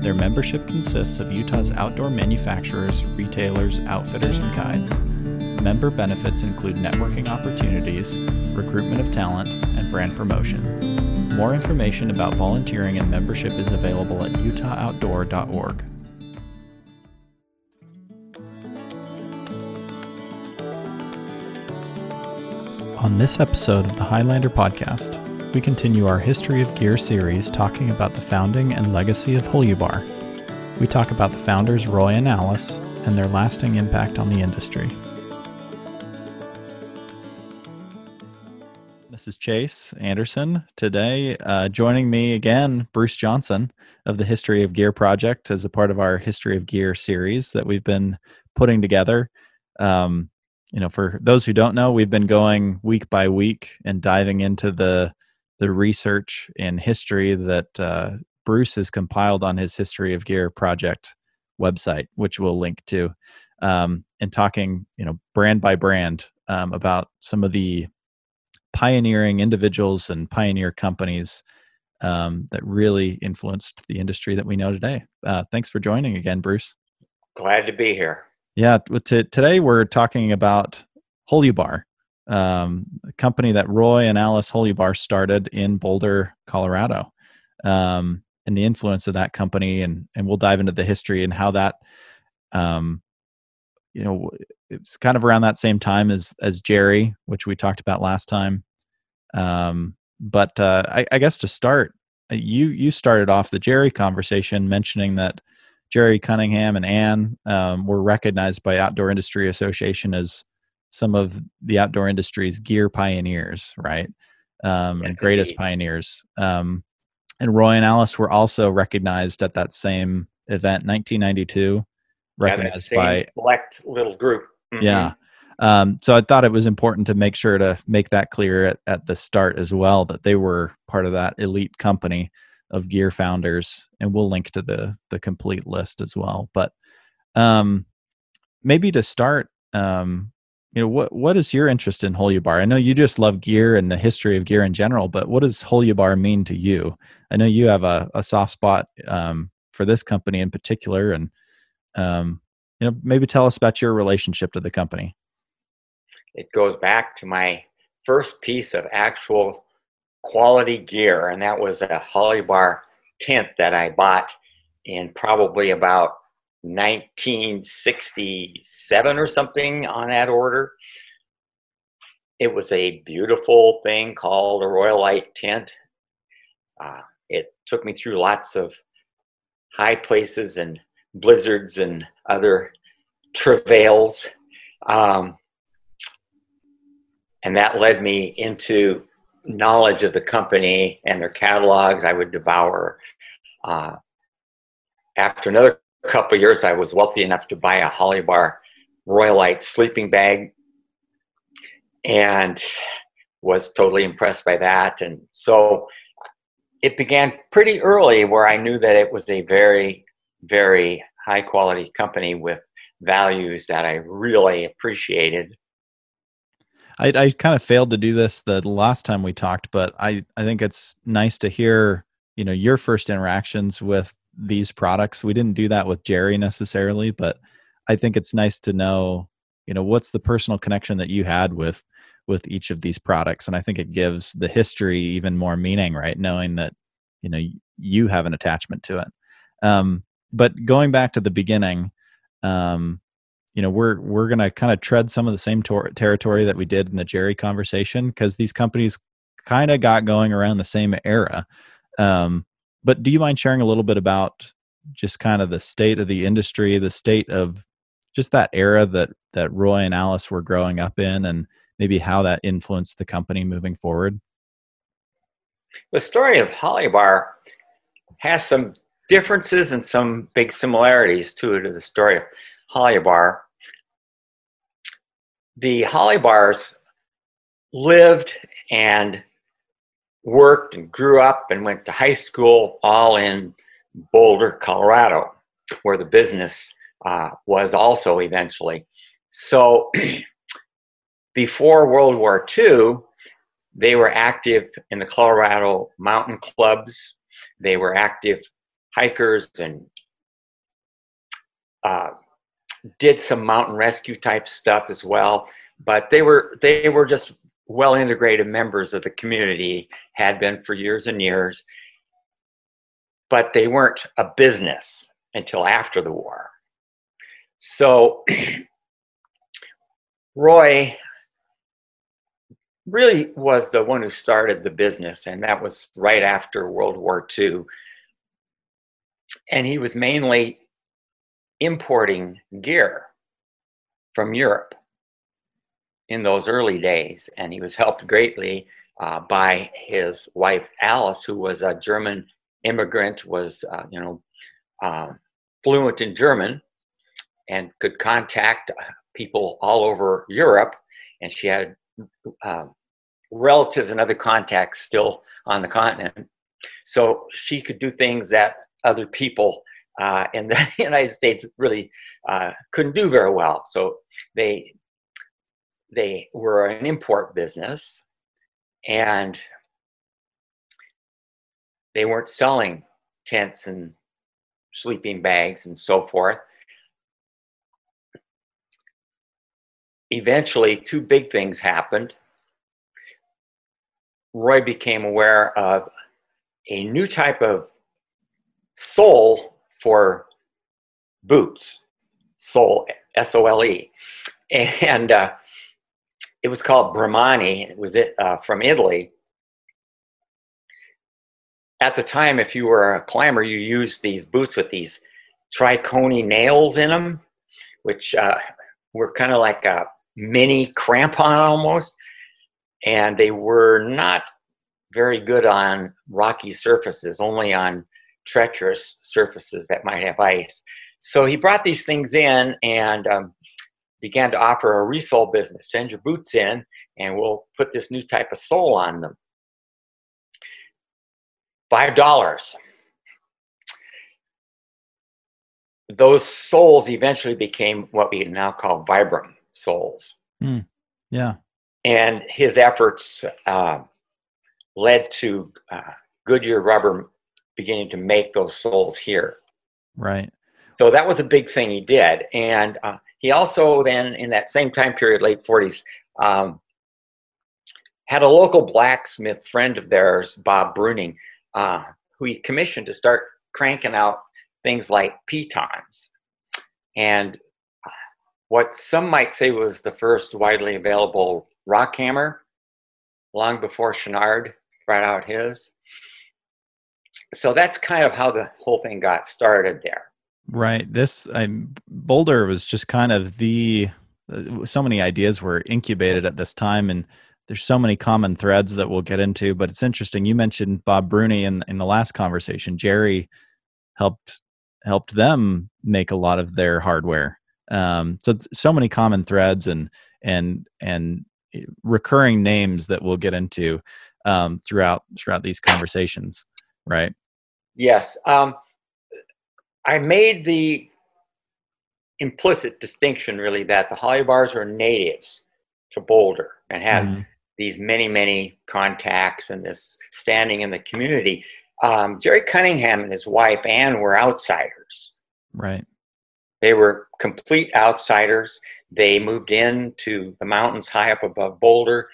Their membership consists of Utah's outdoor manufacturers, retailers, outfitters, and guides. Member benefits include networking opportunities, recruitment of talent, and brand promotion. More information about volunteering and membership is available at utahoutdoor.org. On this episode of the Highlander podcast, we continue our History of Gear series talking about the founding and legacy of Holubar. We talk about the founders Roy and Alice and their lasting impact on the industry. This is Chase Anderson. Today, uh, joining me again, Bruce Johnson of the History of Gear project as a part of our History of Gear series that we've been putting together. Um, you know, for those who don't know, we've been going week by week and diving into the the research and history that uh, Bruce has compiled on his History of Gear project website, which we'll link to, um, and talking, you know, brand by brand um, about some of the pioneering individuals and pioneer companies um, that really influenced the industry that we know today. Uh, thanks for joining again, Bruce. Glad to be here. Yeah, t- today we're talking about Holubar, um, a company that Roy and Alice Holubar started in Boulder, Colorado, um, and the influence of that company, and and we'll dive into the history and how that, um, you know, it's kind of around that same time as as Gerry, which we talked about last time. Um, but uh, I, I guess to start, uh, you you started off the Gerry conversation mentioning that Gerry Cunningham and Ann um, were recognized by Outdoor Industry Association as some of the outdoor industry's gear pioneers, right? Um, and greatest indeed. pioneers. Um, and Roy and Alice were also recognized at that same event, 1992, recognized by select little group. Mm-hmm. Yeah. Um, so I thought it was important to make sure to make that clear at, at the start as well that they were part of that elite company of gear founders, and we'll link to the the complete list as well. But um, maybe to start, um, you know what what is your interest in Holubar? I know you just love gear and the history of gear in general, but what does Holubar mean to you? I know you have a, a soft spot um, for this company in particular, and um, you know maybe tell us about your relationship to the company. It goes back to my first piece of actual quality gear, and that was a Holubar tent that I bought in probably about 1967 or something on that order. It was a beautiful thing called a Royalite tent. Uh, it took me through lots of high places and blizzards and other travails. Um, and that led me into knowledge of the company and their catalogs. I would devour. Uh, after another couple years, I was wealthy enough to buy a Holubar Royalite sleeping bag and was totally impressed by that. And so it began pretty early where I knew that it was a very, very high quality company with values that I really appreciated. I, I kind of failed to do this the last time we talked, but I, I think it's nice to hear, you know, your first interactions with these products. We didn't do that with Gerry necessarily, but I think it's nice to know, you know, what's the personal connection that you had with with each of these products and I think it gives the history even more meaning, right? Knowing that, you know, you have an attachment to it. Um, but going back to the beginning, um, you know, we're we're going to kind of tread some of the same tor- territory that we did in the Gerry conversation because these companies kind of got going around the same era. Um, but do you mind sharing a little bit about just kind of the state of the industry, the state of just that era that that Roy and Alice were growing up in, and maybe how that influenced the company moving forward? The story of Holubar has some differences and some big similarities too to the story of Holubar. The Holubars lived and worked and grew up and went to high school all in Boulder, Colorado, where the business uh, was also eventually. So before World War II, they were active in the Colorado mountain clubs. They were active hikers and uh, did some mountain rescue type stuff as well. But they were they were just well integrated members of the community, had been for years and years. But they weren't a business until after the war. So Roy really was the one who started the business, and that was right after World War II. And he was mainly importing gear from Europe in those early days, and he was helped greatly uh, by his wife Alice, who was a German immigrant, was uh, you know uh, fluent in German, and could contact people all over Europe, and she had um, relatives and other contacts still on the continent. So she could do things that other people uh, in the United States really uh, couldn't do very well. So they they were an import business, and they weren't selling tents and sleeping bags and so forth. Eventually, two big things happened. Roy became aware of a new type of sole for boots, sole, S O L E. And uh, it was called Bramani. It was it, uh, from Italy. At the time, if you were a climber, you used these boots with these tricouni nails in them, which uh, were kind of like a mini crampon almost and they were not very good on rocky surfaces, only on treacherous surfaces that might have ice. So he brought these things in and um, began to offer a resole business. Send your boots in, and we'll put this new type of sole on them. Five dollars. Those soles eventually became what we now call Vibram soles. Mm, yeah and his efforts uh, led to uh, Goodyear Rubber beginning to make those soles here. Right. So that was a big thing he did, and uh, he also then, in that same time period, late '40s, um, had a local blacksmith friend of theirs, Bob Bruning, uh, who he commissioned to start cranking out things like pitons. And what some might say was the first widely available rock hammer long before Chouinard brought out his. So that's kind of how the whole thing got started there. Right. This I, Boulder was just kind of the uh, so many ideas were incubated at this time and there's so many common threads that we'll get into but it's interesting you mentioned bob bruni in, in the last conversation gerry helped helped them make a lot of their hardware um, so so many common threads and and and recurring names that we'll get into um, throughout throughout these conversations, right? Yes, um, I made the implicit distinction really that the Holubars are natives to Boulder and have mm-hmm. these many many contacts and this standing in the community. Um, Gerry Cunningham and his wife Ann were outsiders. Right. They were complete outsiders. They moved into the mountains high up above Boulder,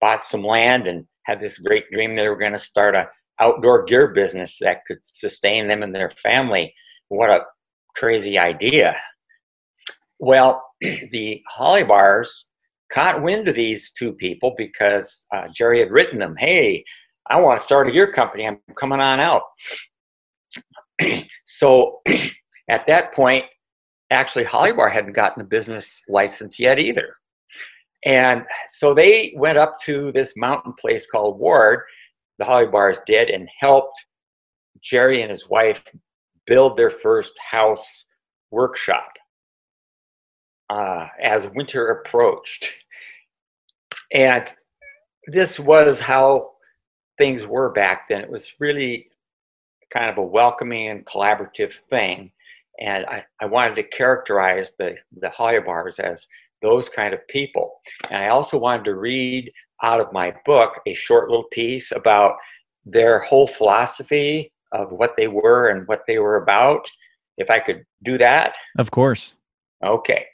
bought some land, and had this great dream they were going to start a outdoor gear business that could sustain them and their family. What a crazy idea! Well, the Holubars caught wind of these two people because uh, Gerry had written them, "Hey, I want to start a gear company. I'm coming on out." so at that point, actually Holubar hadn't gotten a business license yet either. And so they went up to this mountain place called Ward, the Holubars did, and helped Gerry and his wife build their first house workshop uh, as winter approached. And this was how things were back then. It was really kind of a welcoming and collaborative thing. And I, I wanted to characterize the, the Holubars as those kind of people. And I also wanted to read out of my book a short little piece about their whole philosophy of what they were and what they were about. If I could do that. Of course. Okay.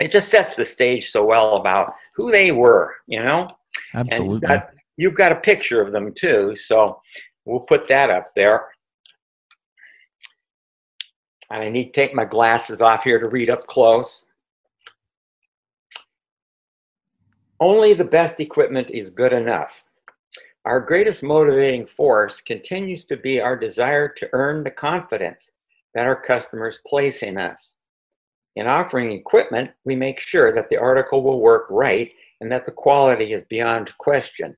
It just sets the stage so well about who they were, you know? Absolutely. You've got, you've got a picture of them too. So we'll put that up there. And I need to take my glasses off here to read up close. Only the best equipment is good enough. Our greatest motivating force continues to be our desire to earn the confidence that our customers place in us. In offering equipment, we make sure that the article will work right and that the quality is beyond question,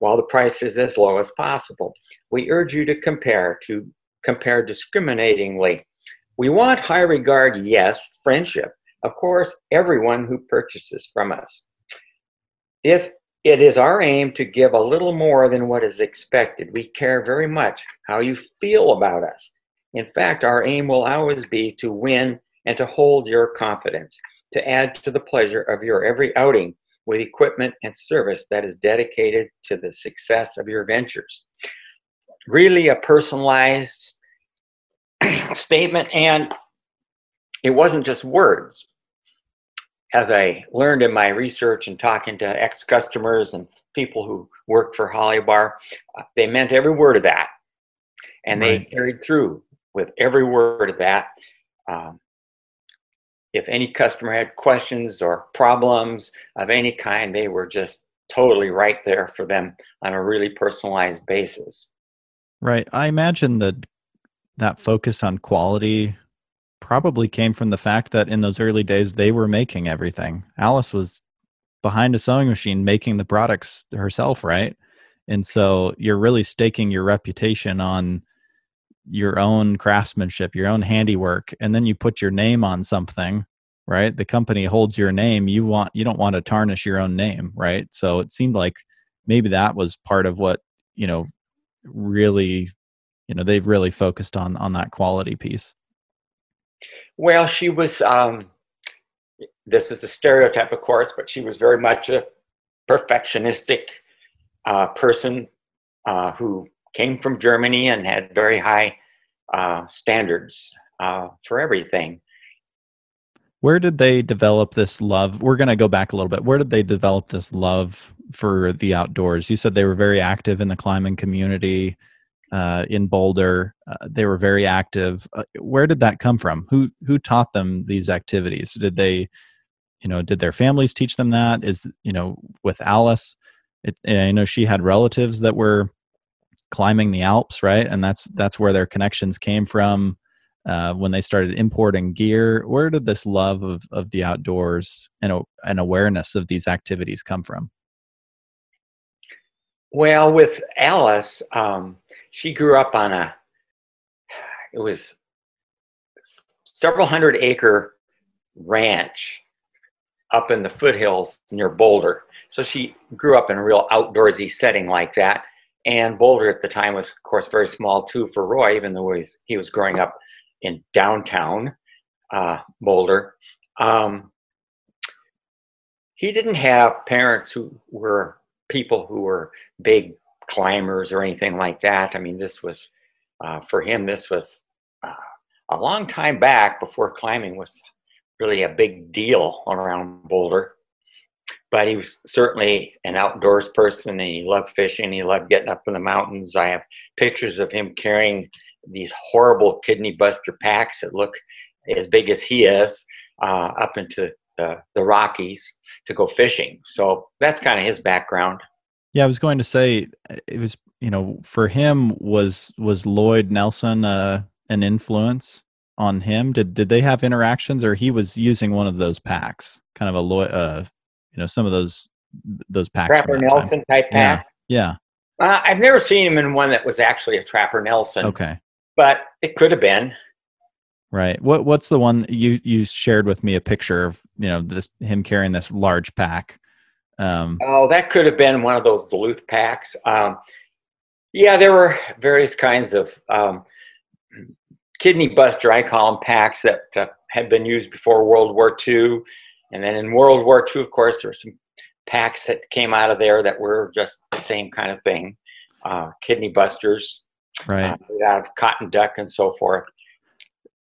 while the price is as low as possible. We urge you to compare, to compare discriminatingly. We want high regard, yes, friendship. Of course, everyone who purchases from us. If it is our aim to give a little more than what is expected, we care very much how you feel about us. In fact, our aim will always be to win and to hold your confidence, to add to the pleasure of your every outing with equipment and service that is dedicated to the success of your ventures. Really, a personalized statement, and it wasn't just words. As I learned in my research and talking to ex customers and people who work for Holubar, uh, they meant every word of that. And right. they carried through with every word of that. Um, if any customer had questions or problems of any kind, they were just totally right there for them on a really personalized basis. Right. I imagine that that focus on quality probably came from the fact that in those early days they were making everything. Alice was behind a sewing machine making the products herself, right? And so you're really staking your reputation on your own craftsmanship, your own handiwork, and then you put your name on something, right? The company holds your name. You want you don't want to tarnish your own name, right? So it seemed like maybe that was part of what, you know, really, you know, they've really focused on on that quality piece. Well, she was um this is a stereotype of course, but she was very much a perfectionistic uh, person uh, who came from Germany and had very high uh, standards uh, for everything. Where did they develop this love? We're going to go back a little bit. Where did they develop this love for the outdoors? You said they were very active in the climbing community uh, in Boulder. Uh, they were very active. Uh, where did that come from? Who who taught them these activities? Did they, you know, did their families teach them that? Is you know, with Alice, it, I know she had relatives that were climbing the Alps, right? And that's that's where their connections came from uh, when they started importing gear. Where did this love of of the outdoors and an awareness of these activities come from? Well, with Alice, um, she grew up on a it was several hundred acre ranch up in the foothills near Boulder. So she grew up in a real outdoorsy setting like that. And Boulder at the time was, of course, very small too for Roy, even though he was, he was growing up in downtown uh, Boulder. Um, he didn't have parents who were people who were big climbers or anything like that. I mean, this was, uh, for him, this was uh, a long time back before climbing was really a big deal around Boulder but he was certainly an outdoors person and he loved fishing. He loved getting up in the mountains. I have pictures of him carrying these horrible kidney buster packs that look as big as he is uh, up into the, the Rockies to go fishing. So that's kind of his background. Yeah, I was going to say it was you know for him was was Lloyd Nelson uh, an influence on him? Did did they have interactions or he was using one of those packs, kind of a Lloyd, uh, you know some of those those packs. Trapper Nelson time. type pack. Yeah. yeah. Uh, I've never seen him in one that was actually a Trapper Nelson. Okay. but it could have been. Right. What What's the one you you shared with me a picture of? You know, this him carrying this large pack. Um, oh, that could have been one of those Duluth packs. Um, yeah, there were various kinds of um, kidney buster, I call them packs that uh, had been used before World War II. And then in World War II, of course, there were some packs that came out of there that were just the same kind of thing uh, kidney busters, right? Uh, out of cotton duck and so forth.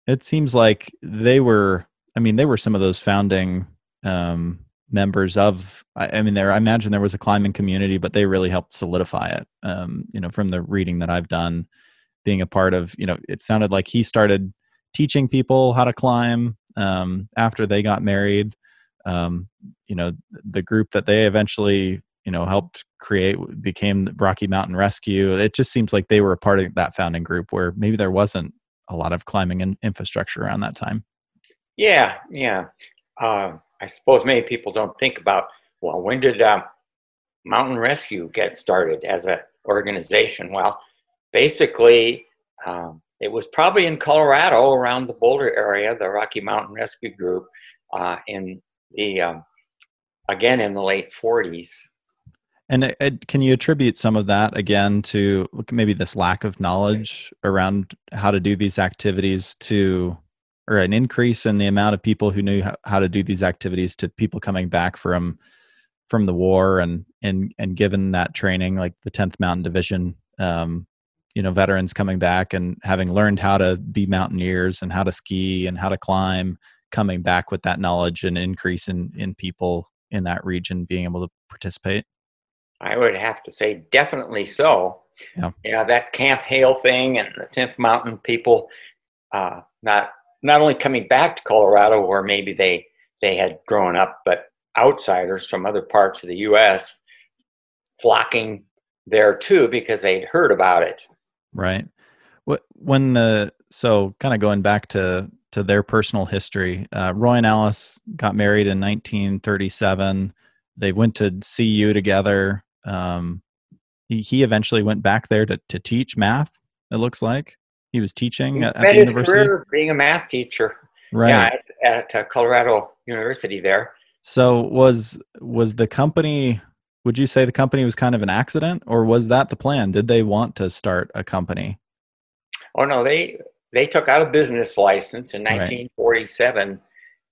It seems like they were, I mean, they were some of those founding um, members of I, mean there i imagine there was a climbing community but they really helped solidify it um, you know from the reading that i've done being a part of you know it sounded like he started teaching people how to climb um, after they got married. Um, you know the group that they eventually you know helped create became the rocky mountain rescue. It just seems like they were a part of that founding group where maybe there wasn't a lot of climbing and infrastructure around that time. Yeah yeah. Uh, I suppose many people don't think about, well, when did um, Mountain Rescue get started as an organization? Well, basically, um, it was probably in Colorado around the Boulder area, the Rocky Mountain Rescue Group, uh, in the, um, again, in the late 40s. And uh, uh, can you attribute some of that again to maybe this lack of knowledge around how to do these activities to or an increase in the amount of people who knew how to do these activities to people coming back from from the war and and and given that training like the 10th mountain division um, you know veterans coming back and having learned how to be mountaineers and how to ski and how to climb coming back with that knowledge and increase in in people in that region being able to participate? I would have to say definitely so. Yeah, yeah that camp hale thing and the 10th mountain people uh, not not only coming back to Colorado where maybe they they had grown up, but outsiders from other parts of the U.S. flocking there too because they'd heard about it. Right. When the so kind of going back to to their personal history, uh, Roy and Alice got married in 1937. They went to CU together. Um, he, he eventually went back there to, to teach math. It looks like. He was teaching at, at the university. Career being a math teacher. Right. Yeah, at, at uh, Colorado University there. So was was the company? Would you say the company was kind of an accident, or was that the plan? Did they want to start a company? Oh no, they they took out a business license in 1947, right.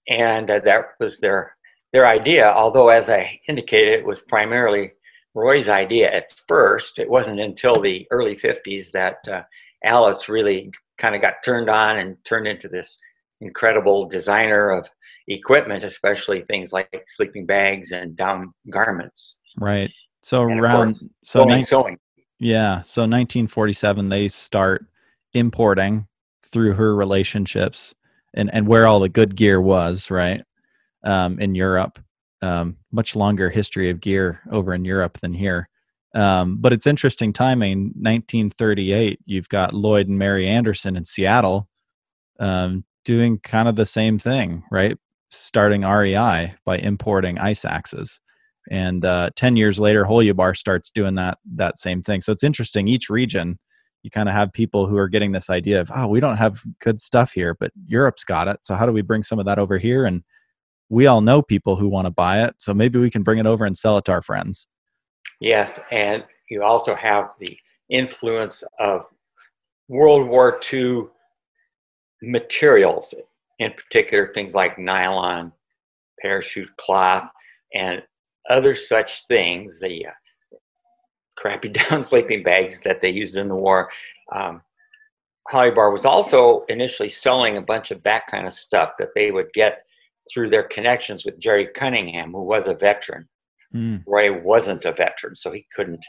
and uh, that was their their idea. Although, as I indicated, it was primarily Roy's idea at first. It wasn't until the early 50s that uh, Alice really kind of got turned on and turned into this incredible designer of equipment, especially things like sleeping bags and down garments. Right. So and around so sewing, 19, sewing. Yeah. So 1947, they start importing through her relationships and and where all the good gear was, right? Um, in Europe, um, much longer history of gear over in Europe than here. Um, but it's interesting timing. 1938, you've got Lloyd and Mary Anderson in Seattle um, doing kind of the same thing, right? Starting REI by importing ice axes. And uh, 10 years later, Holja starts doing that that same thing. So it's interesting. Each region, you kind of have people who are getting this idea of, oh, we don't have good stuff here, but Europe's got it. So how do we bring some of that over here? And we all know people who want to buy it. So maybe we can bring it over and sell it to our friends. Yes, and you also have the influence of World War II materials, in particular things like nylon, parachute cloth, and other such things, the uh, crappy down sleeping bags that they used in the war. Um, Bar was also initially selling a bunch of that kind of stuff that they would get through their connections with Gerry Cunningham, who was a veteran. Mm. Roy wasn't a veteran, so he couldn't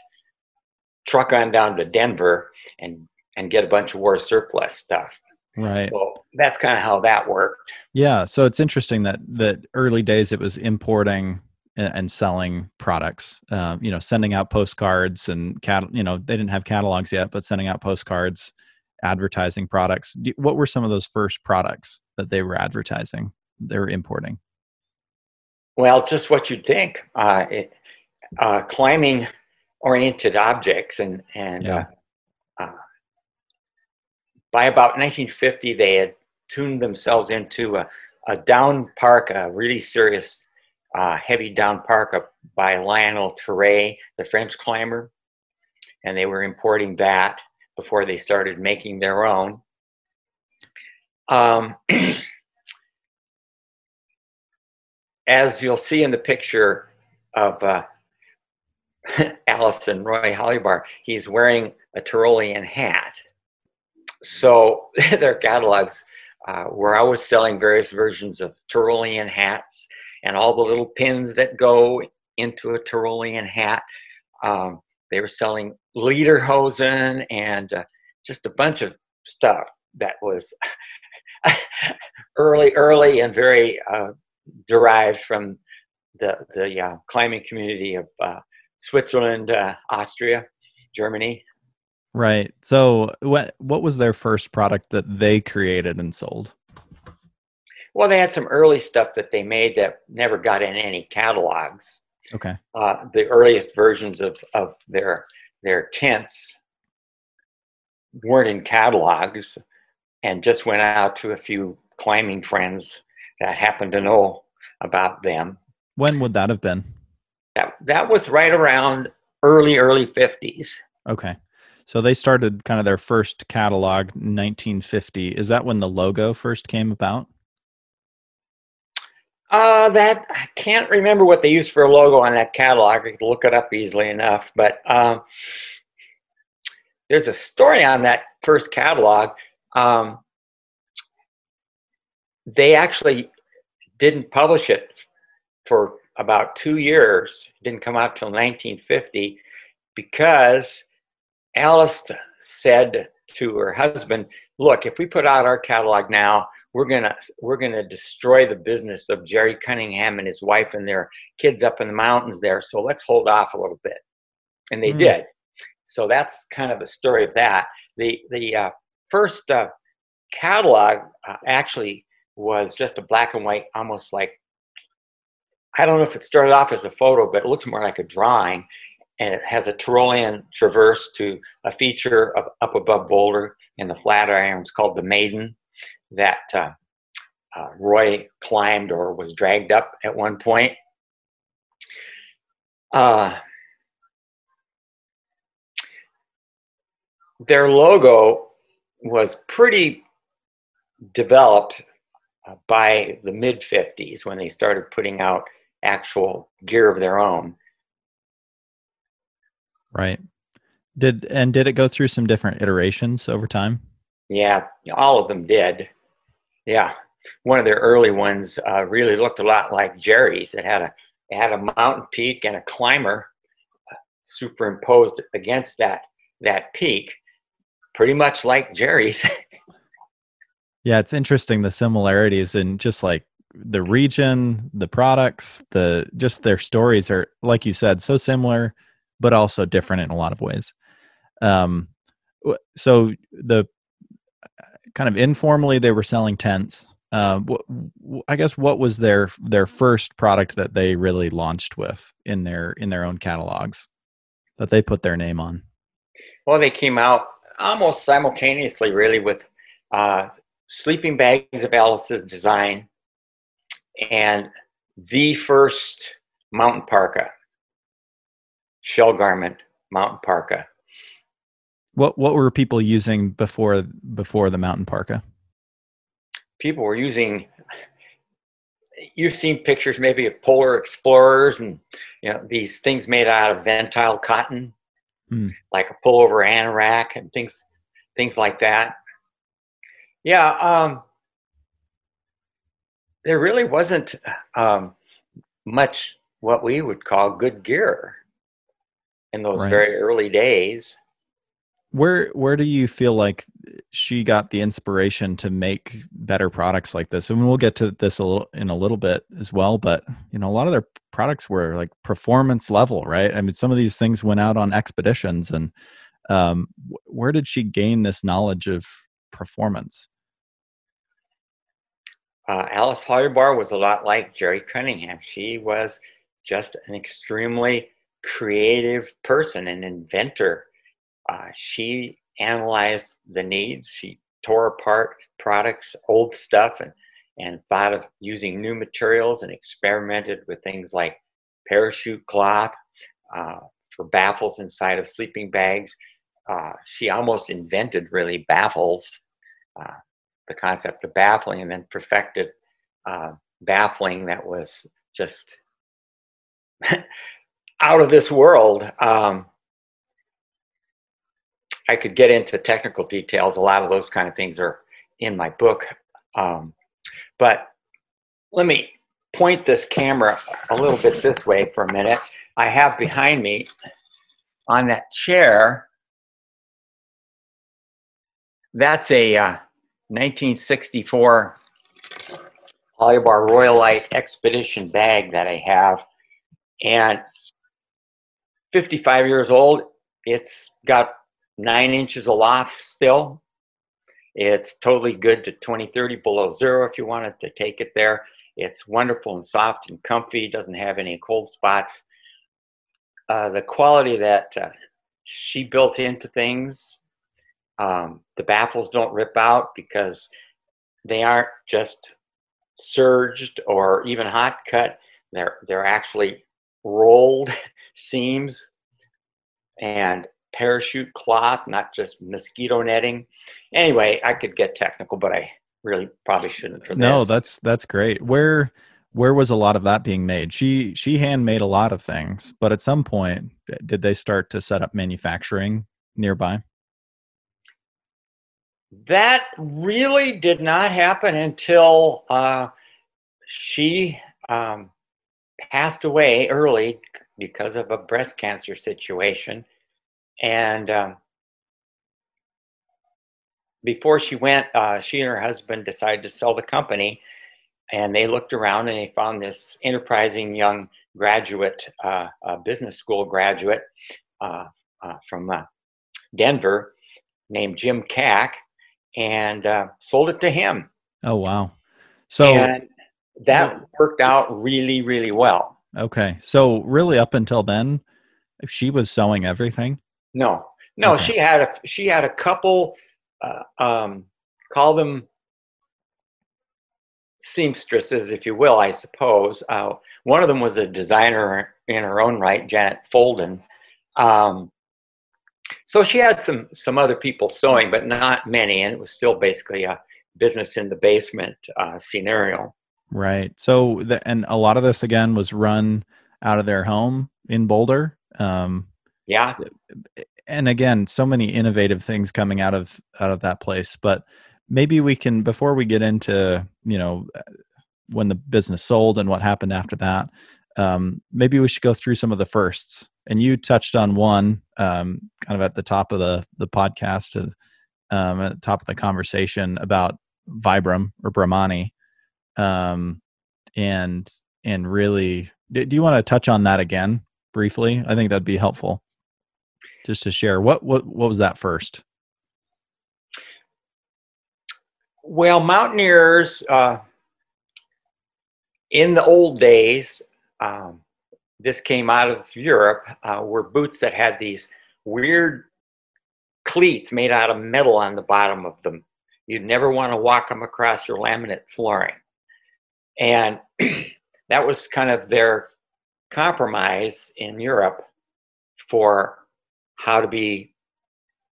truck on down to Denver and and get a bunch of war surplus stuff. Right. So that's kind of how that worked. Yeah. So it's interesting that that early days it was importing and selling products. Um, you know, sending out postcards and cat. You know, they didn't have catalogs yet, but sending out postcards, advertising products. What were some of those first products that they were advertising? They were importing. Well, just what you'd think. Uh, it, uh, climbing oriented objects and and yeah. uh, uh by about 1950, they had tuned themselves into a, a down park, a really serious, uh, heavy down park by Lionel Terray, the French climber. And they were importing that before they started making their own. Um, as you'll see in the picture of uh, and Roy Holubar, he's wearing a Tyrolean hat. So their catalogs uh, were always selling various versions of Tyrolean hats and all the little pins that go into a Tyrolean hat. Um, they were selling lederhosen and uh, just a bunch of stuff that was early, early and very uh, derived from the the uh, climbing community of uh, Switzerland, uh, Austria, Germany. Right. So, what what was their first product that they created and sold? Well, they had some early stuff that they made that never got in any catalogs. Okay. Uh, the earliest versions of of their their tents weren't in catalogs, and just went out to a few climbing friends that happened to know about them. When would that have been? That that was right around early early fifties. Okay. So they started kind of their first catalog 1950. Is that when the logo first came about? Uh, that I can't remember what they used for a logo on that catalog. I could look it up easily enough, but um, there's a story on that first catalog. Um, they actually didn't publish it for about two years. It didn't come out till 1950 because Alice said to her husband, "Look, if we put out our catalog now, we're gonna we're gonna destroy the business of Gerry Cunningham and his wife and their kids up in the mountains there. So let's hold off a little bit." And they mm. did. So that's kind of the story of that. The the uh, first uh, catalog uh, actually was just a black and white, almost like I don't know if it started off as a photo, but it looks more like a drawing. And it has a Tyrolean traverse to a feature of up above Boulder in the Flatirons called the Maiden that uh, uh, Roy climbed or was dragged up at one point. Uh, their logo was pretty developed uh, by the mid 50s when they started putting out actual gear of their own. Right. Did and did it go through some different iterations over time? Yeah, all of them did. Yeah, one of their early ones uh, really looked a lot like Gerry's. It had a it had a mountain peak and a climber uh, superimposed against that that peak, pretty much like Gerry's. yeah, it's interesting the similarities in just like the region, the products, the just their stories are like you said so similar, but also different in a lot of ways. Um, so the kind of informally they were selling tents. Uh, I guess what was their their first product that they really launched with in their in their own catalogs that they put their name on? Well, they came out almost simultaneously, really, with uh, sleeping bags of Alice's design and the first mountain parka, shell garment mountain parka. What what were people using before before the mountain parka? People were using. You've seen pictures maybe of polar explorers and you know these things made out of ventile cotton, mm. like a pullover anorak and things things like that. Yeah, um, there really wasn't um, much what we would call good gear in those right. very early days. Where where do you feel like she got the inspiration to make better products like this? And we'll get to this a little in a little bit as well. But you know, a lot of their products were like performance level, right? I mean, some of these things went out on expeditions, and um, where did she gain this knowledge of performance? Uh, Alice Holubar was a lot like Gerry Cunningham. She was just an extremely creative person, an inventor. Uh, she analyzed the needs. She tore apart products, old stuff, and and thought of using new materials and experimented with things like parachute cloth uh, for baffles inside of sleeping bags. Uh, she almost invented really baffles, uh, the concept of baffling, and then perfected uh, baffling that was just out of this world. Um, I could get into technical details. A lot of those kind of things are in my book. Um, but let me point this camera a little bit this way for a minute. I have behind me on that chair, that's a uh, 1964 Holubar Royalite Expedition bag that I have. And 55 years old, it's got nine inches aloft still. It's totally good to 20, 30 below zero if you wanted to take it there. It's wonderful and soft and comfy, doesn't have any cold spots. Uh, the quality that uh, she built into things, um, the baffles don't rip out because they aren't just serged or even hot cut. They're, they're actually rolled seams and parachute cloth, not just mosquito netting. Anyway, I could get technical, but I really probably shouldn't for this. No, that's that's great. Where where was a lot of that being made? She she handmade a lot of things, but at some point did they start to set up manufacturing nearby? That really did not happen until uh, she um, passed away early because of a breast cancer situation. And um, before she went, uh, she and her husband decided to sell the company. And they looked around and they found this enterprising young graduate, uh, business school graduate uh, uh from uh, Denver named Jim Cack and uh, sold it to him. Oh, wow. So and that worked out really, really well. Okay. So, really, up until then, she was sewing everything? No, no, okay. she had a she had a couple. Uh, um, call them seamstresses, if you will, I suppose. Uh, one of them was a designer in her own right, Janet Folden. Um, so she had some some other people sewing, but not many, and it was still basically a business in the basement uh, scenario. Right. So, the, and a lot of this again was run out of their home in Boulder. Um, yeah. And again, so many innovative things coming out of out of that place. But maybe we can before we get into you know when the business sold and what happened after that. Um, maybe we should go through some of the firsts. And you touched on one um, kind of at the top of the the podcast, uh, um, at the top of the conversation about Vibram or Bramani, um, and and really, do, do you want to touch on that again briefly? I think that'd be helpful just to share. What what what was that first? Well, mountaineers uh, in the old days, um, this came out of Europe, uh, were boots that had these weird cleats made out of metal on the bottom of them. You'd never want to walk them across your laminate flooring. And that was kind of their compromise in Europe for how to be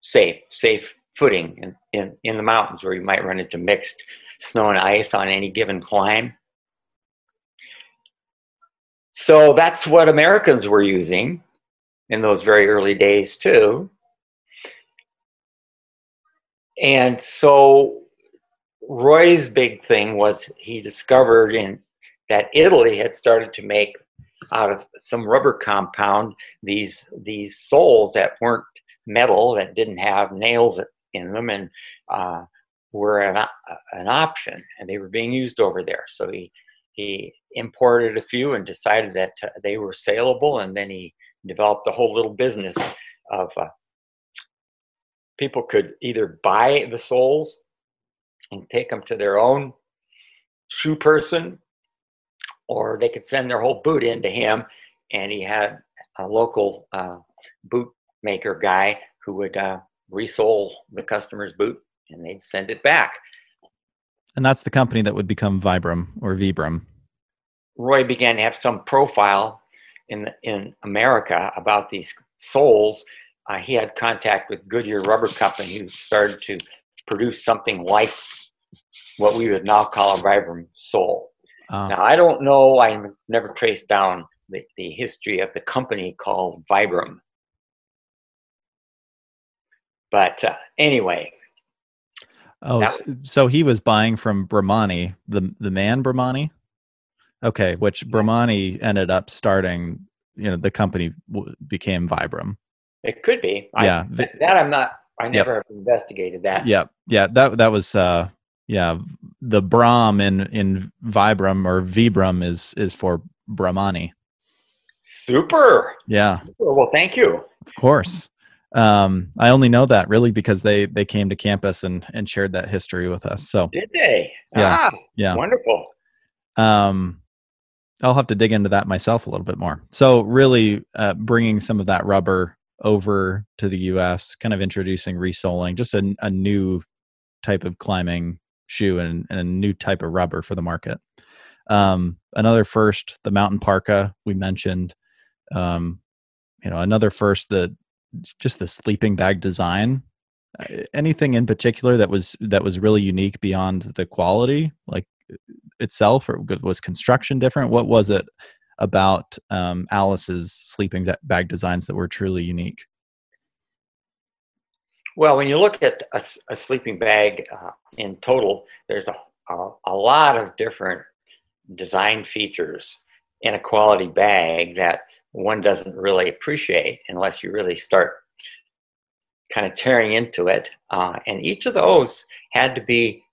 safe, safe footing in, in, in the mountains where you might run into mixed snow and ice on any given climb. So that's what Americans were using in those very early days, too. And so Roy's big thing was he discovered in that Italy had started to make out of some rubber compound these these soles that weren't metal that didn't have nails in them and uh, were an, an option and they were being used over there so he he imported a few and decided that uh, they were saleable and then he developed a whole little business of uh, people could either buy the soles and take them to their own shoe person or they could send their whole boot in to him, and he had a local uh, boot maker guy who would uh, resole the customer's boot and they'd send it back. And that's the company that would become Vibram or Vibram. Roy began to have some profile in in America about these soles. Uh, he had contact with Goodyear Rubber Company, who started to produce something like what we would now call a Vibram sole. Uh, now, I don't know, I never traced down the, the history of the company called Vibram. But uh, anyway. Oh, was, so he was buying from Bramani, the the man Bramani. Okay, which Bramani ended up starting. You know, the company w- became Vibram. It could be. Yeah, I, that I'm not. I never yep. investigated that. Yeah, yeah. That that was. uh Yeah, the Brahm in in Vibram or Vibram is is for Bramani. Super. Yeah. Super. Well, thank you. Of course. Um, I only know that really because they they came to campus and and shared that history with us. So did they? Yeah. Ah, yeah. Wonderful. Um, I'll have to dig into that myself a little bit more. So really, uh, bringing some of that rubber over to the U.S., kind of introducing resoling, just a, a new type of climbing shoe and, and, a new type of rubber for the market. Um, another first, the mountain parka we mentioned. Um, you know, another first, the just the sleeping bag design. Uh, anything in particular that was that was really unique beyond the quality, like itself, or was construction different? What was it about um, Alice's sleeping bag designs that were truly unique? Well, when you look at a, a sleeping bag uh, in total, there's a, a, a, lot of different design features in a quality bag that one doesn't really appreciate unless you really start kind of tearing into it. Uh, and each of those had to be,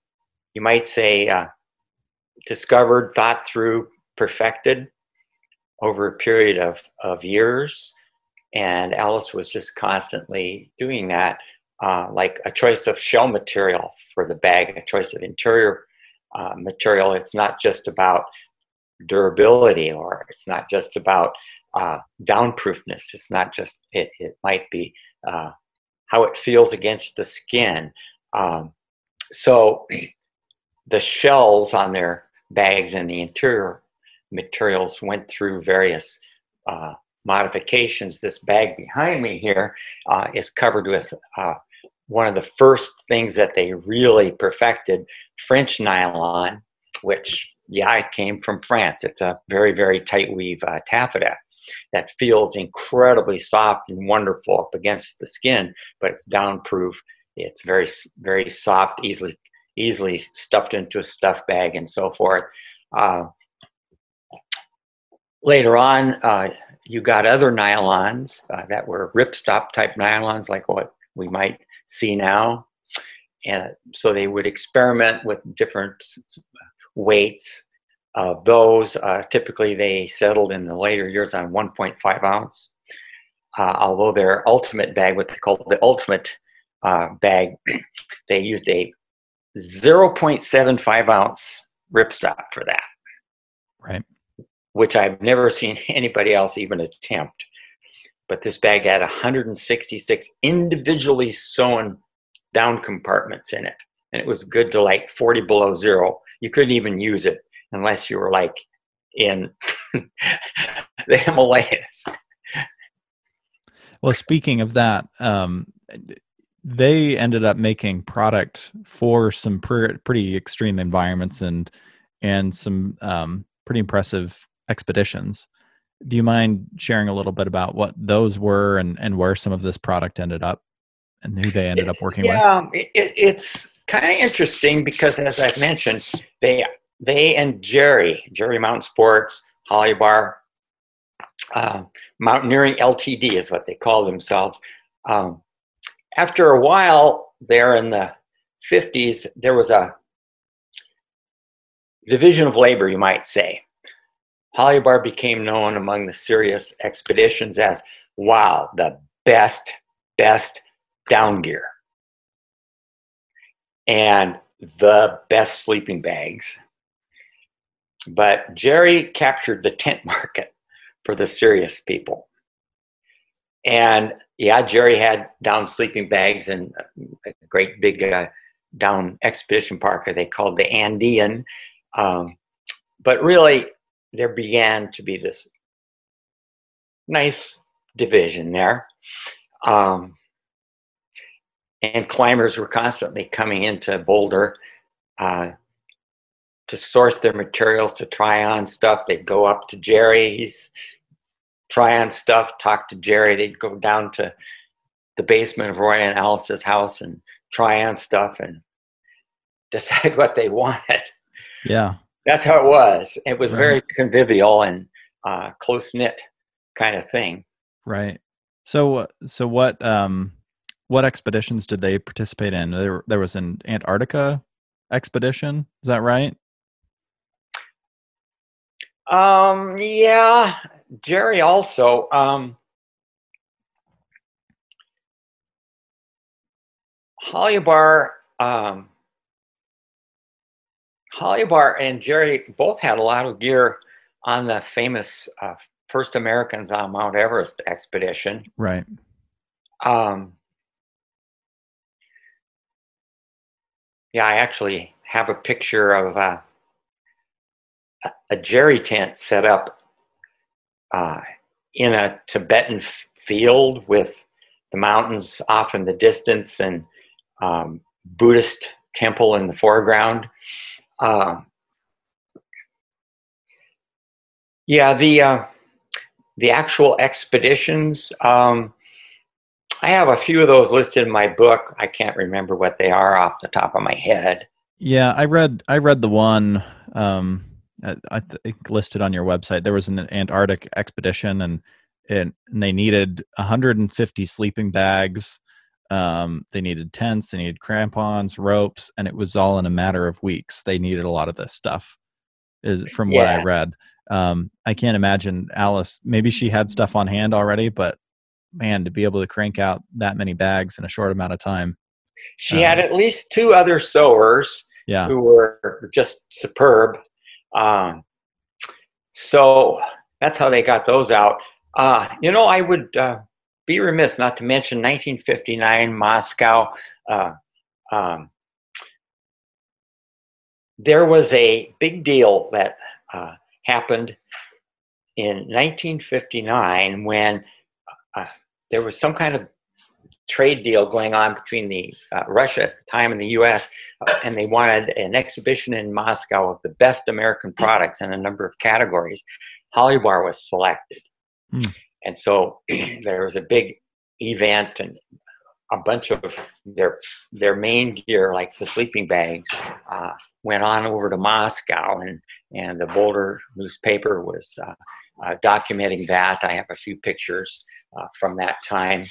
you might say, uh, discovered, thought through, perfected over a period of, of years. And Alice was just constantly doing that, uh, like a choice of shell material for the bag, a choice of interior uh, material. It's not just about durability or it's not just about uh, downproofness. It's not just, it, it might be uh, how it feels against the skin. Um, so the shells on their bags and the interior materials went through various uh, modifications. This bag behind me here uh, is covered with uh, one of the first things that they really perfected, French nylon, which, yeah, it came from France. It's a very, very tight weave uh, taffeta that feels incredibly soft and wonderful up against the skin, but it's downproof. It's very, very soft, easily easily stuffed into a stuff bag and so forth. Uh, later on, uh, you got other nylons uh, that were ripstop type nylons, like what we might see now. And so they would experiment with different weights of those. Uh, typically, they settled in the later years on 1.5 ounce. Uh, although their ultimate bag, what they call the ultimate uh, bag, they used a 0.75 ounce ripstop for that. Right. Which I've never seen anybody else even attempt. But this bag had 166 individually sewn down compartments in it. And it was good to like 40 below zero. You couldn't even use it unless you were like in the Himalayas. Well, speaking of that, um, they ended up making product for some pre- pretty extreme environments and and some um, pretty impressive expeditions. Do you mind sharing a little bit about what those were and, and where some of this product ended up and who they ended up working yeah, with? Yeah, it, it's kind of interesting because, as I've mentioned, they they and Gerry, Gerry Mountain Sports, Holubar, uh, Mountaineering LTD is what they call themselves. Um, after a while, there in the 50s, there was a division of labor, you might say. Holubar became known among the serious expeditions as, wow, the best, best down gear. And the best sleeping bags. But Gerry captured the tent market for the serious people. And yeah, Gerry had down sleeping bags and a great big uh, down Expedition Park, or they called the Andean. Um, but really, there began to be this nice division there. Um, and climbers were constantly coming into Boulder uh, to source their materials to try on stuff. They'd go up to Gerry, he's try on stuff, talk to Gerry. They'd go down to the basement of Roy and Alice's house and try on stuff and decide what they wanted. Yeah. That's how it was. It was right. very convivial and uh, close knit kind of thing. Right. So, so what, um, what expeditions did they participate in? There, there was an Antarctica expedition. Is that right? Um, yeah, Gerry also. Um, Holubar, um, Holubar and Gerry both had a lot of gear on the famous uh, first Americans on Mount Everest expedition. Right. Um, yeah, I actually have a picture of uh, a Gerry tent set up uh, in a Tibetan f- field with the mountains off in the distance and um, Buddhist temple in the foreground. Uh, yeah, the uh, the actual expeditions. Um, I have a few of those listed in my book. I can't remember what they are off the top of my head. Yeah, I read I read the one um, I think listed on your website. There was an Antarctic expedition, and and they needed 150 sleeping bags. Um, they needed tents, they needed crampons, ropes, and it was all in a matter of weeks. They needed a lot of this stuff, is from what yeah. I read. Um, I can't imagine Alice. Maybe she had stuff on hand already, but man, to be able to crank out that many bags in a short amount of time. She um, had at least two other sewers yeah. who were just superb. Um, so that's how they got those out. Uh, you know, I would uh, be remiss not to mention 1959 Moscow. Uh, um, there was a big deal that uh, happened in 1959 when uh, there was some kind of trade deal going on between the uh, Russia at the time and the U.S., uh, and they wanted an exhibition in Moscow of the best American products in a number of categories. Holubar was selected, mm. and so there was a big event and a bunch of their their main gear, like the sleeping bags, uh, went on over to Moscow, and and the Boulder newspaper was uh, uh, documenting that. I have a few pictures uh, from that time.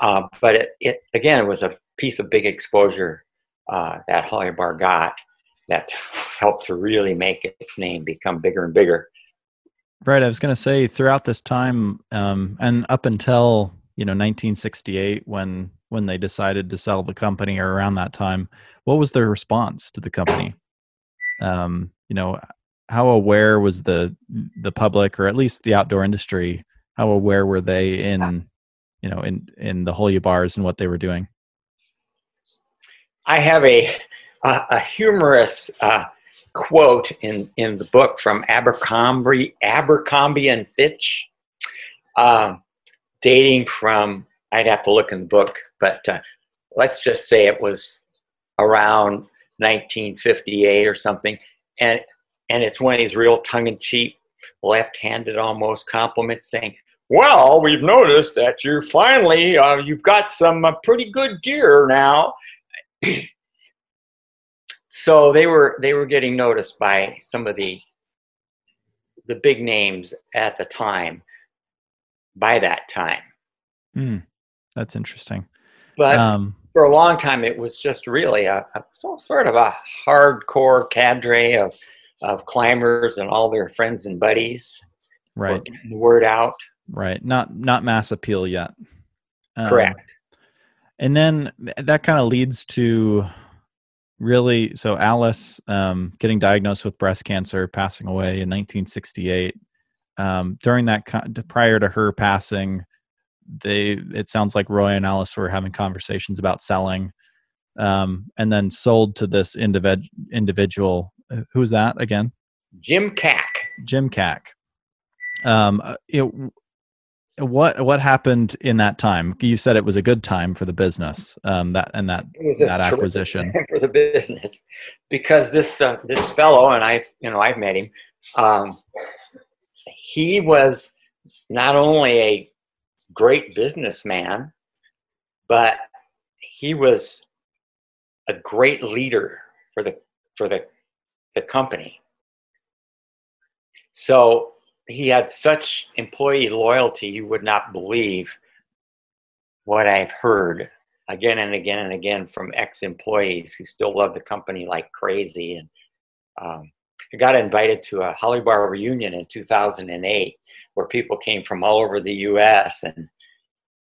Uh, but it, it, again, it was a piece of big exposure uh, that Holubar got that helped to really make its name become bigger and bigger. Right. I was going to say throughout this time, um, and up until you know 1968, when when they decided to sell the company, or around that time, what was their response to the company? Um, you know, how aware was the the public, or at least the outdoor industry? How aware were they in you know in in the Holubars and what they were doing? I have a a, a humorous uh, quote in in the book from abercrombie abercrombie and fitch uh, dating from i'd have to look in the book but uh, let's just say it was around 1958 or something and and it's one of these real tongue-in-cheek left-handed almost compliments saying well, we've noticed that you finally uh, you've got some uh, pretty good gear now. so they were they were getting noticed by some of the the big names at the time. By that time, mm, that's interesting. But um, for a long time, it was just really a, a sort of a hardcore cadre of of climbers and all their friends and buddies. Right, Getting the word out. Right. Not not mass appeal yet. Um, Correct. And then that kind of leads to really so Alice um, getting diagnosed with breast cancer, passing away in 1968. Um, during that prior to her passing, they it sounds like Roy and Alice were having conversations about selling. um, and then sold to this individ- individual. Uh, Who's that again? Jim Cack. Jim Cack. Um, uh, it, what what happened in that time? You said it was a good time for the business. Um, that and that that acquisition. for the business because this uh, this fellow and I, you know, I've met him. Um, he was not only a great businessman, but he was a great leader for the for the the company. So he had such employee loyalty, you would not believe what I've heard again and again and again from ex-employees who still love the company like crazy. And um, I got invited to a Holubar reunion in 2008, where people came from all over the U.S. and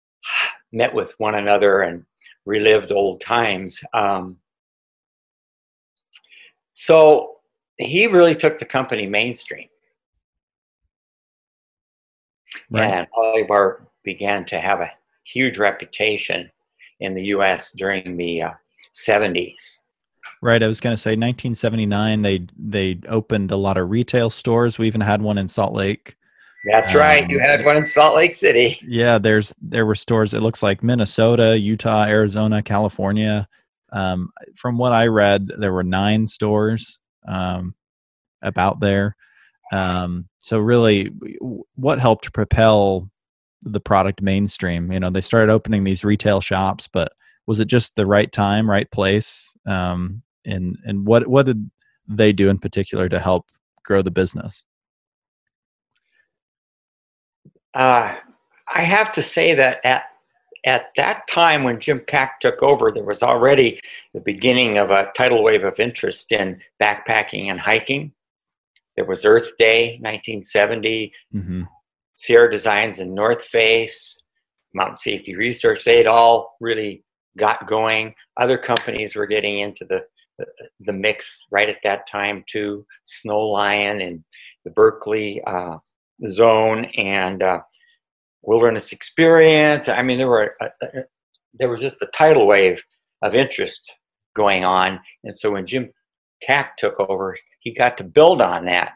met with one another and relived old times. Um, so he really took the company mainstream. Right. And Holubar began to have a huge reputation in the U.S. during the uh, 70s. Right. I was going to say 1979. They they opened a lot of retail stores. We even had one in Salt Lake. That's right. You Um, had one in Salt Lake City. Yeah, there's there were stores. It looks like Minnesota, Utah, Arizona, California. Um, from what I read, there were nine stores um, about there. Um, so really, what helped propel the product mainstream? You know, they started opening these retail shops, but was it just the right time, right place? Um, and and what what did they do in particular to help grow the business? Uh, I have to say that at at that time when Jim pack took over, there was already the beginning of a tidal wave of interest in backpacking and hiking. There was Earth Day, 1970, hmm Sierra Designs and North Face, Mountain Safety Research, they'd all really got going. Other companies were getting into the, the, the mix right at that time too. Snow Lion and the Berkeley uh, Zone and uh, Wilderness Experience. I mean, there were uh, uh, there was just a tidal wave of interest going on, and so when Jim Cack took over, he got to build on that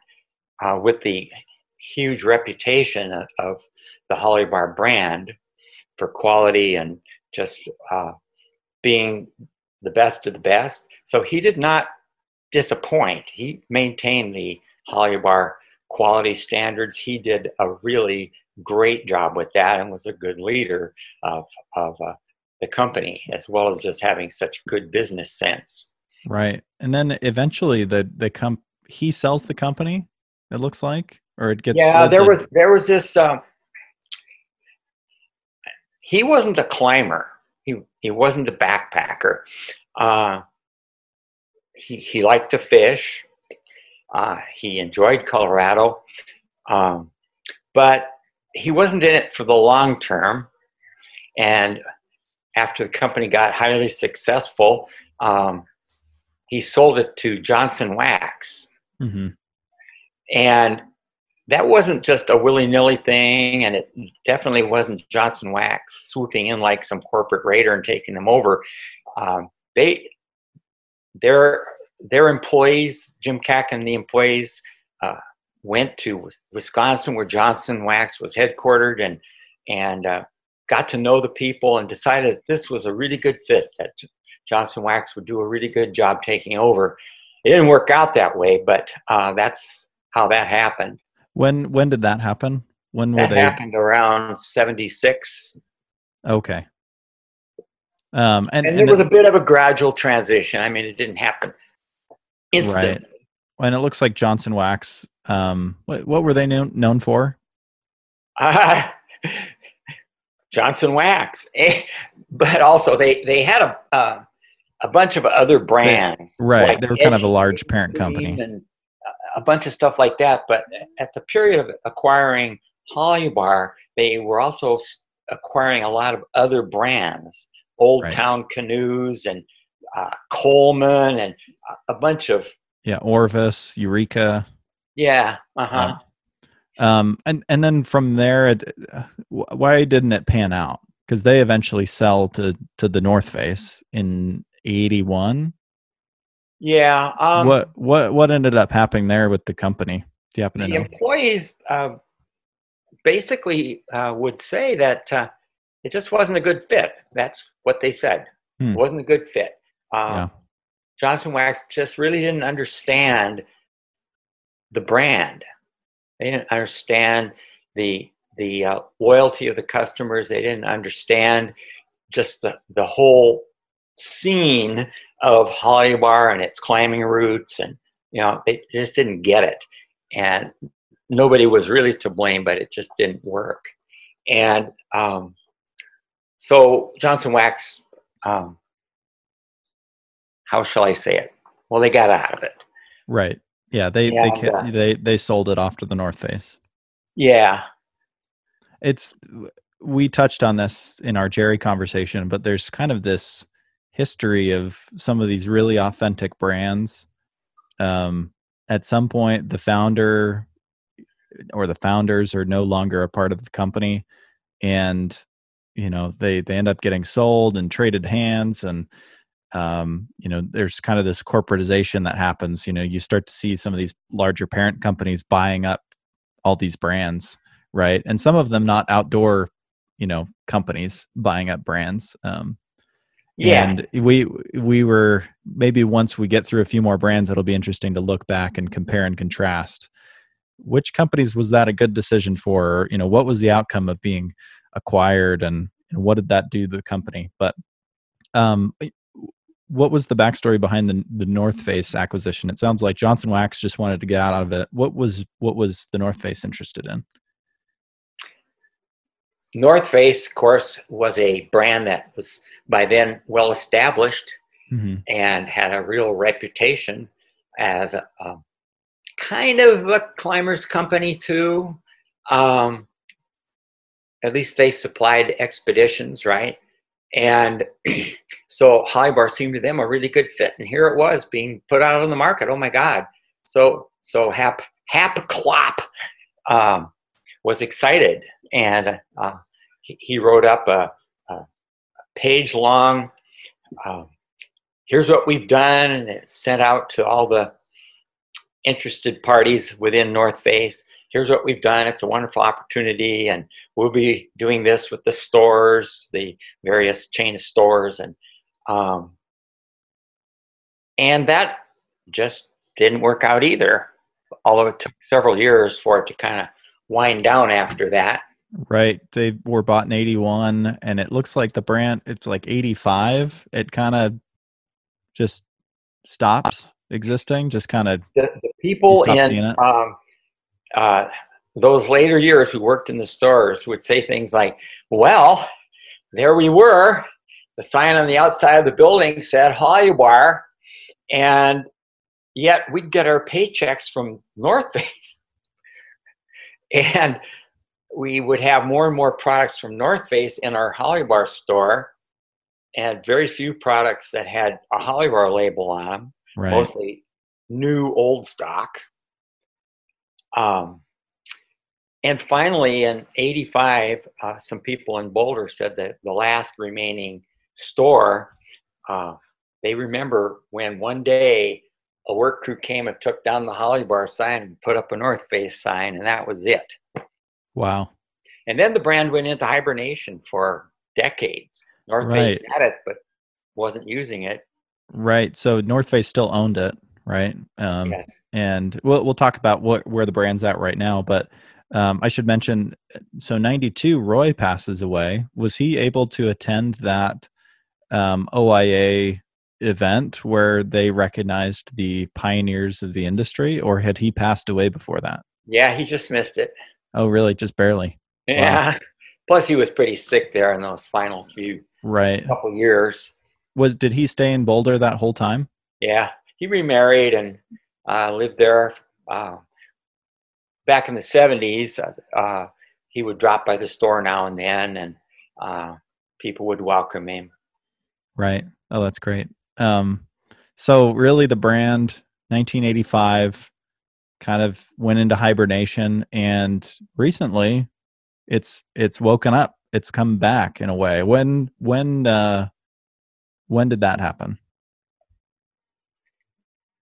uh, with the huge reputation of, of the Holubar brand for quality and just uh, being the best of the best. So he did not disappoint. He maintained the Holubar quality standards. He did a really great job with that and was a good leader of, of uh, the company as well as just having such good business sense. Right. And then eventually the the comp he sells the company, it looks like, or it gets yeah, there was there was this. Um, he wasn't a climber. He he wasn't a backpacker. Uh, he he liked to fish. Uh, he enjoyed Colorado, um, but he wasn't in it for the long term. And after the company got highly successful, um, he sold it to Johnson Wax Mhm. and that wasn't just a willy-nilly thing and it definitely wasn't johnson wax swooping in like some corporate raider and taking them over um, they their their employees jim cack and the employees uh, went to wisconsin where johnson wax was headquartered and and uh, got to know the people and decided this was a really good fit that johnson wax would do a really good job taking over. It didn't work out that way but uh, that's how that happened. When when did that happen? When were that they happened around 76 okay? Um and, and, and there was it, a bit of a gradual transition. I mean it didn't happen instantly. And it looks like Johnson Wax um what, what were they known known for? Uh, Johnson Wax, but also they they had a uh, a bunch of other brands. Right. like they were kind of a large parent company. and a- bunch of stuff like that. But at the period of acquiring Holubar, they were also acquiring a lot of other brands, Old Right. Town Canoes and uh, Coleman and a- bunch of Yeah, Orvis, Eureka. yeah, uh huh. Um and and then from there it uh, why didn't it pan out? Cuz they eventually sell to to the North Face in 81. Yeah. Um, what what what ended up happening there with the company? Do you happen to the know? employees uh, basically uh, would say that uh, it just wasn't a good fit. That's what they said. Hmm. It wasn't a good fit. Um, Yeah. Johnson Wax just really didn't understand the brand. They didn't understand the the uh, loyalty of the customers. They didn't understand just the the whole scene of Holubar and its climbing roots, and you know they just didn't get it. And nobody was really to blame, but it just didn't work. And um, so Johnson Wax, um, how shall I say it? Well, they got out of it. Right. Yeah, they they uh, they they sold it off to the North Face. Yeah, It's we touched on this in our Gerry conversation, but there's kind of this history of some of these really authentic brands. Um, at some point, the founder or the founders are no longer a part of the company, and you know they they end up getting sold and traded hands and um, you know there's kind of this corporatization that happens. You know you start to see some of these larger parent companies buying up all these brands right? And some of them not outdoor you know companies buying up brands. Um, yeah. and we we were maybe once we get through a few more brands it'll be interesting to look back and compare and contrast which companies was that a good decision for or, you know what was the outcome of being acquired and, and what did that do to the company but um what was the backstory behind the the North Face acquisition? It sounds like Johnson Wax just wanted to get out of it. What was what was the North Face interested in? North Face, of course, was a brand that was by then well established Mm-hmm. and had a real reputation as a, a kind of a climbers company too. Um, at least they supplied expeditions, right? And so Holubar seemed to them a really good fit, and here it was being put out on the market. Oh my God! So so Hap Hap Klopp um, was excited, and uh, he, wrote up a, a page long. Um, here's what we've done, and it sent out to all the interested parties within North Face. Here's what we've done. It's a wonderful opportunity, and we'll be doing this with the stores, the various chain stores, and um, and that just didn't work out either. Although it took several years for it to kind of wind down after that. Right. They were bought in 81 and it looks like the brand it's like 85. It kind of just stops existing, just kind of The, the people in um, uh, those later years who worked in the stores would say things like, "Well, there we were. The sign on the outside of the building said Holubar, and yet we'd get our paychecks from North Face, and we would have more and more products from North Face in our Holubar store, and very few products that had a Holubar label on them right. mostly new old stock. Um, and finally, in '85, uh, some people in Boulder said that the last remaining store, uh, they remember when one day a work crew came and took down the Holubar sign and put up a North Face sign, and that was it. Wow. And then the brand went into hibernation for decades. North Face had it, but wasn't using it. Right. So North Face still owned it, right? Um yes. and we'll we'll talk about what where the brand's at right now, but um, I should mention so 92 Roy passes away. Was he able to attend that um, OIA event where they recognized the pioneers of the industry or had he passed away before that? Yeah, he just missed it. Oh, really? Just barely. Yeah. Plus, he was pretty sick there in those final few Right. couple years. Was did he stay in Boulder that whole time? Yeah, he remarried and uh, lived there. Uh, back in the seventies, uh, he would drop by the store now and then, and uh, people would welcome him. Right. Oh, that's great. Um, so really, the brand 1985 kind of went into hibernation, and recently, it's it's woken up. It's come back in a way. When when uh, when did that happen?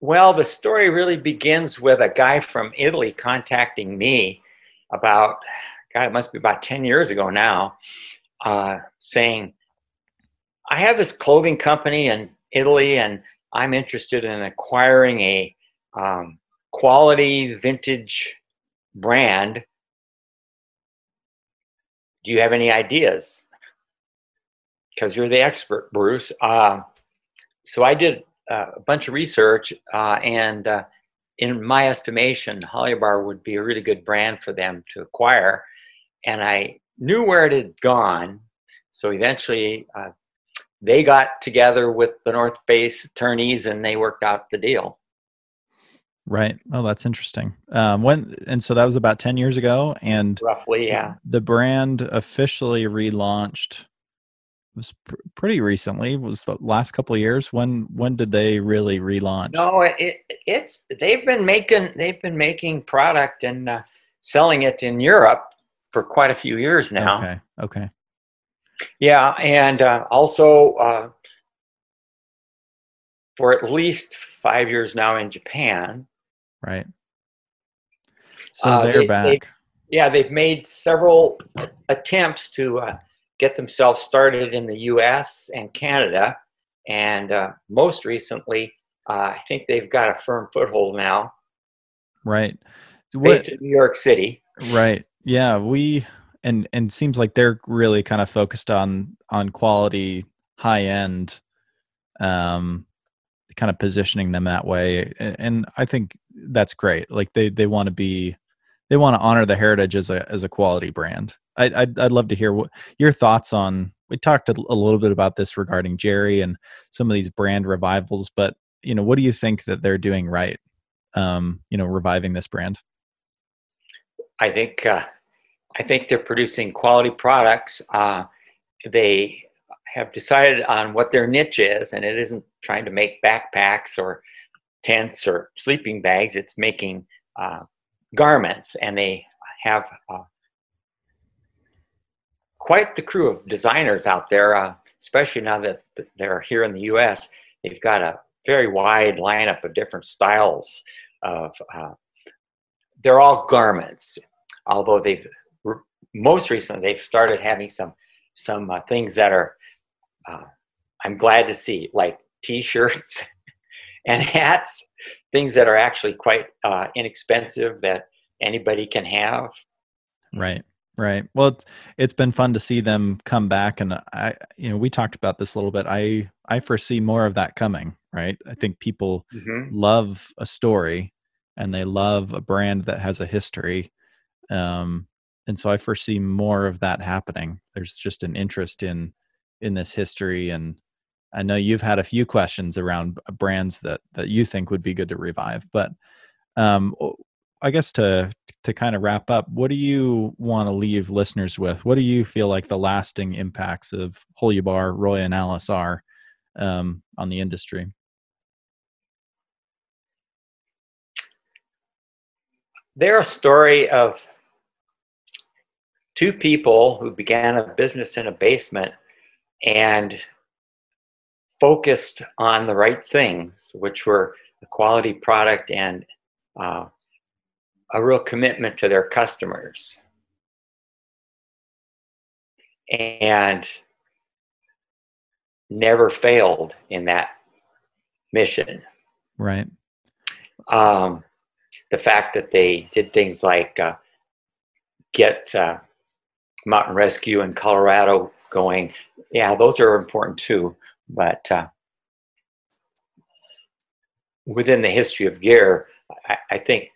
Well, the story really begins with a guy from Italy contacting me about, God, it must be about 10 years ago now, uh, saying, I have this clothing company in Italy and I'm interested in acquiring a um, quality vintage brand. Do you have any ideas? Because you're the expert, Bruce. Uh, so I did uh, a bunch of research, uh, and uh, in my estimation, Holubar would be a really good brand for them to acquire. And I knew where it had gone. So eventually, uh, they got together with the North Face attorneys and they worked out the deal. Right. Oh, that's interesting. Um, when and so that was about ten years ago, and roughly, yeah. The brand officially relaunched was pr- pretty recently. Was the last couple of years? When when did they really relaunch? No, it, it's they've been making they've been making product and uh, selling it in Europe for quite a few years now. Okay. Okay. Yeah, and uh, also uh, for at least five years now in Japan. Right. So uh, they're they, back. They, yeah, they've made several attempts to uh, get themselves started in the U.S. and Canada, and uh, most recently, uh, I think they've got a firm foothold now. Right. Based what, in New York City. Right. Yeah, we and and seems like they're really kind of focused on on quality, high end, um, kind of positioning them that way, and I think that's great. Like they they want to be, they want to honor the heritage as a as a quality brand. I, I'd I'd love to hear what your thoughts on. We talked a, little bit about this regarding Gerry and some of these brand revivals, but you know, what do you think that they're doing right? Um, you know, reviving this brand. I think uh, I think they're producing quality products. Uh, they have decided on what their niche is, and it isn't trying to make backpacks or tents or sleeping bags. It's making uh, garments, and they have uh, quite the crew of designers out there, uh, especially now that they're here in the U.S. They've got a very wide lineup of different styles of. Uh, they're all garments, although they've most recently they've started having some some uh, things that are uh, I'm glad to see like t-shirts and hats, things that are actually quite uh, inexpensive that anybody can have. Right. Right. Well, it's, it's been fun to see them come back, and I, you know, we talked about this a little bit. I, I foresee more of that coming. Right. I think people mm-hmm. love a story, and they love a brand that has a history. Um, and so I foresee more of that happening. There's just an interest in in this history, and I know you've had a few questions around brands that that you think would be good to revive. But um, I guess to to kind of wrap up, what do you want to leave listeners with? What do you feel like the lasting impacts of Bar, Roy, and Alice are um, on the industry? They're a story of two people who began a business in a basement and focused on the right things, which were a quality product and uh, a real commitment to their customers. And never failed in that mission. Right. Um, the fact that they did things like uh, get uh, mountain rescue in Colorado going, yeah, those are important too. But uh, within the history of gear, I, I, think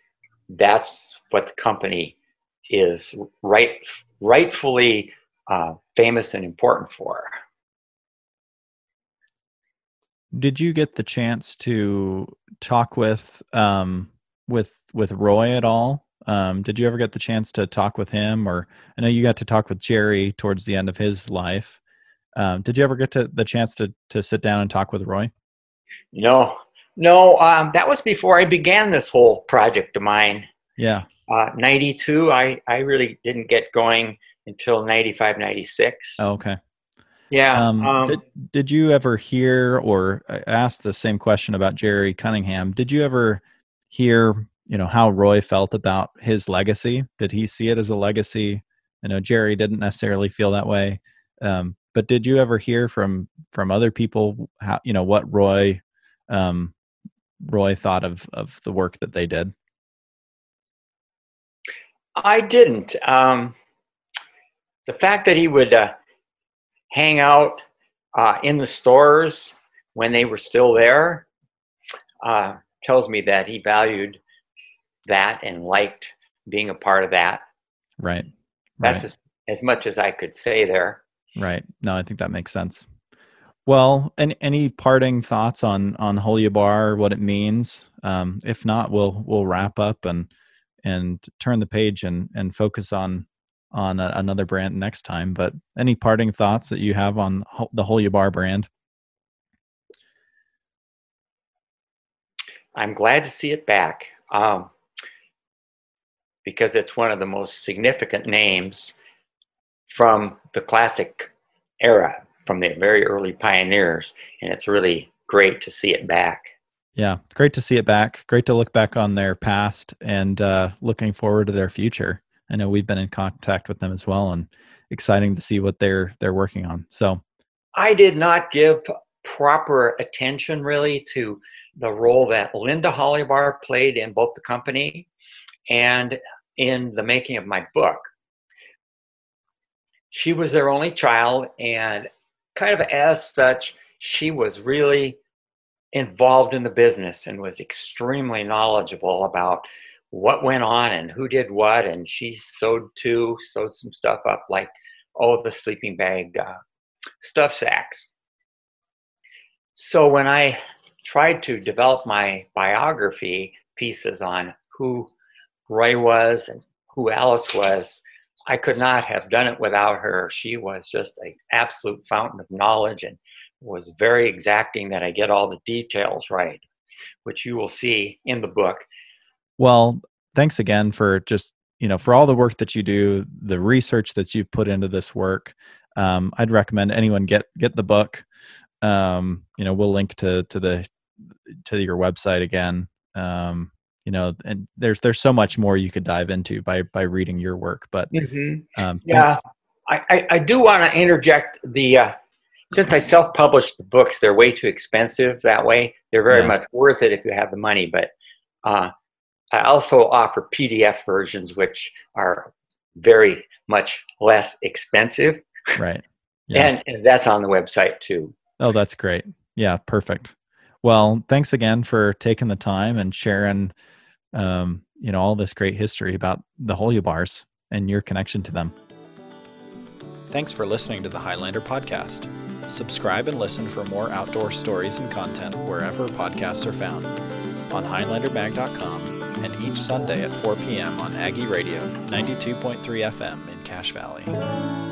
that's what the company is right, rightfully uh, famous and important for. Did you get the chance to talk with um, with with Roy at all um, did you ever get the chance to talk with him, or I know you got to talk with Gerry towards the end of his life. Um, did you ever get to the chance to to sit down and talk with Roy? No, no. Um, that was before I began this whole project of mine. Yeah. Uh, 92, I, I really didn't get going until 95, 96. Oh, okay. Yeah. Um, um, did, did you ever hear or ask the same question about Gerry Cunningham? Did you ever hear, you know, how Roy felt about his legacy? Did he see it as a legacy? I know Gerry didn't necessarily feel that way. Um, but did you ever hear from from other people how you know what Roy um, Roy thought of of the work that they did? I didn't. Um, the fact that he would uh, hang out uh, in the stores when they were still there uh, tells me that he valued that and liked being a part of that. Right. That's right. as, as much as I could say there. Right. No, I think that makes sense. Well, any any parting thoughts on on Holubar, what it means? Um, if not, we'll we'll wrap up and and turn the page and and focus on on a, another brand next time. But any parting thoughts that you have on the Holubar brand? I'm glad to see it back um, because it's one of the most significant names from the classic era, from the very early pioneers, and it's really great to see it back. Yeah, great to see it back. Great to look back on their past and uh, looking forward to their future. I know we've been in contact with them as well, and exciting to see what they're they're working on. So, I did not give proper attention really to the role that Linda Holubar played in both the company and in the making of my book. She was their only child, and kind of as such, she was really involved in the business and was extremely knowledgeable about what went on and who did what. And she sewed too, sewed some stuff up like, oh, the sleeping bag uh, stuff sacks. So when I tried to develop my biography pieces on who Roy was and who Alice was, I could not have done it without her. She was just an absolute fountain of knowledge and was very exacting that I get all the details right, which you will see in the book. well, thanks again for just you know for all the work that you do, the research that you've put into this work. Um, I'd recommend anyone get get the book. Um, you know, we'll link to to the to your website again. Um, you know, and there's there's so much more you could dive into by by reading your work. But um, Yeah, I, I, I do want to interject the uh, since I self-published the books, they're way too expensive that way. They're very Yeah. much worth it if you have the money, but uh, I also offer PDF versions, which are very much less expensive, right. Yeah. and, and that's on the website too. Oh, that's great. Yeah, perfect. Well, thanks again for taking the time and sharing, um, you know, all this great history about the Holubars and your connection to them. Thanks for listening to the Highlander podcast. Subscribe and listen for more outdoor stories and content wherever podcasts are found on HighlanderMag.com and each Sunday at 4 p.m. on Aggie Radio 92.3 FM in Cache Valley.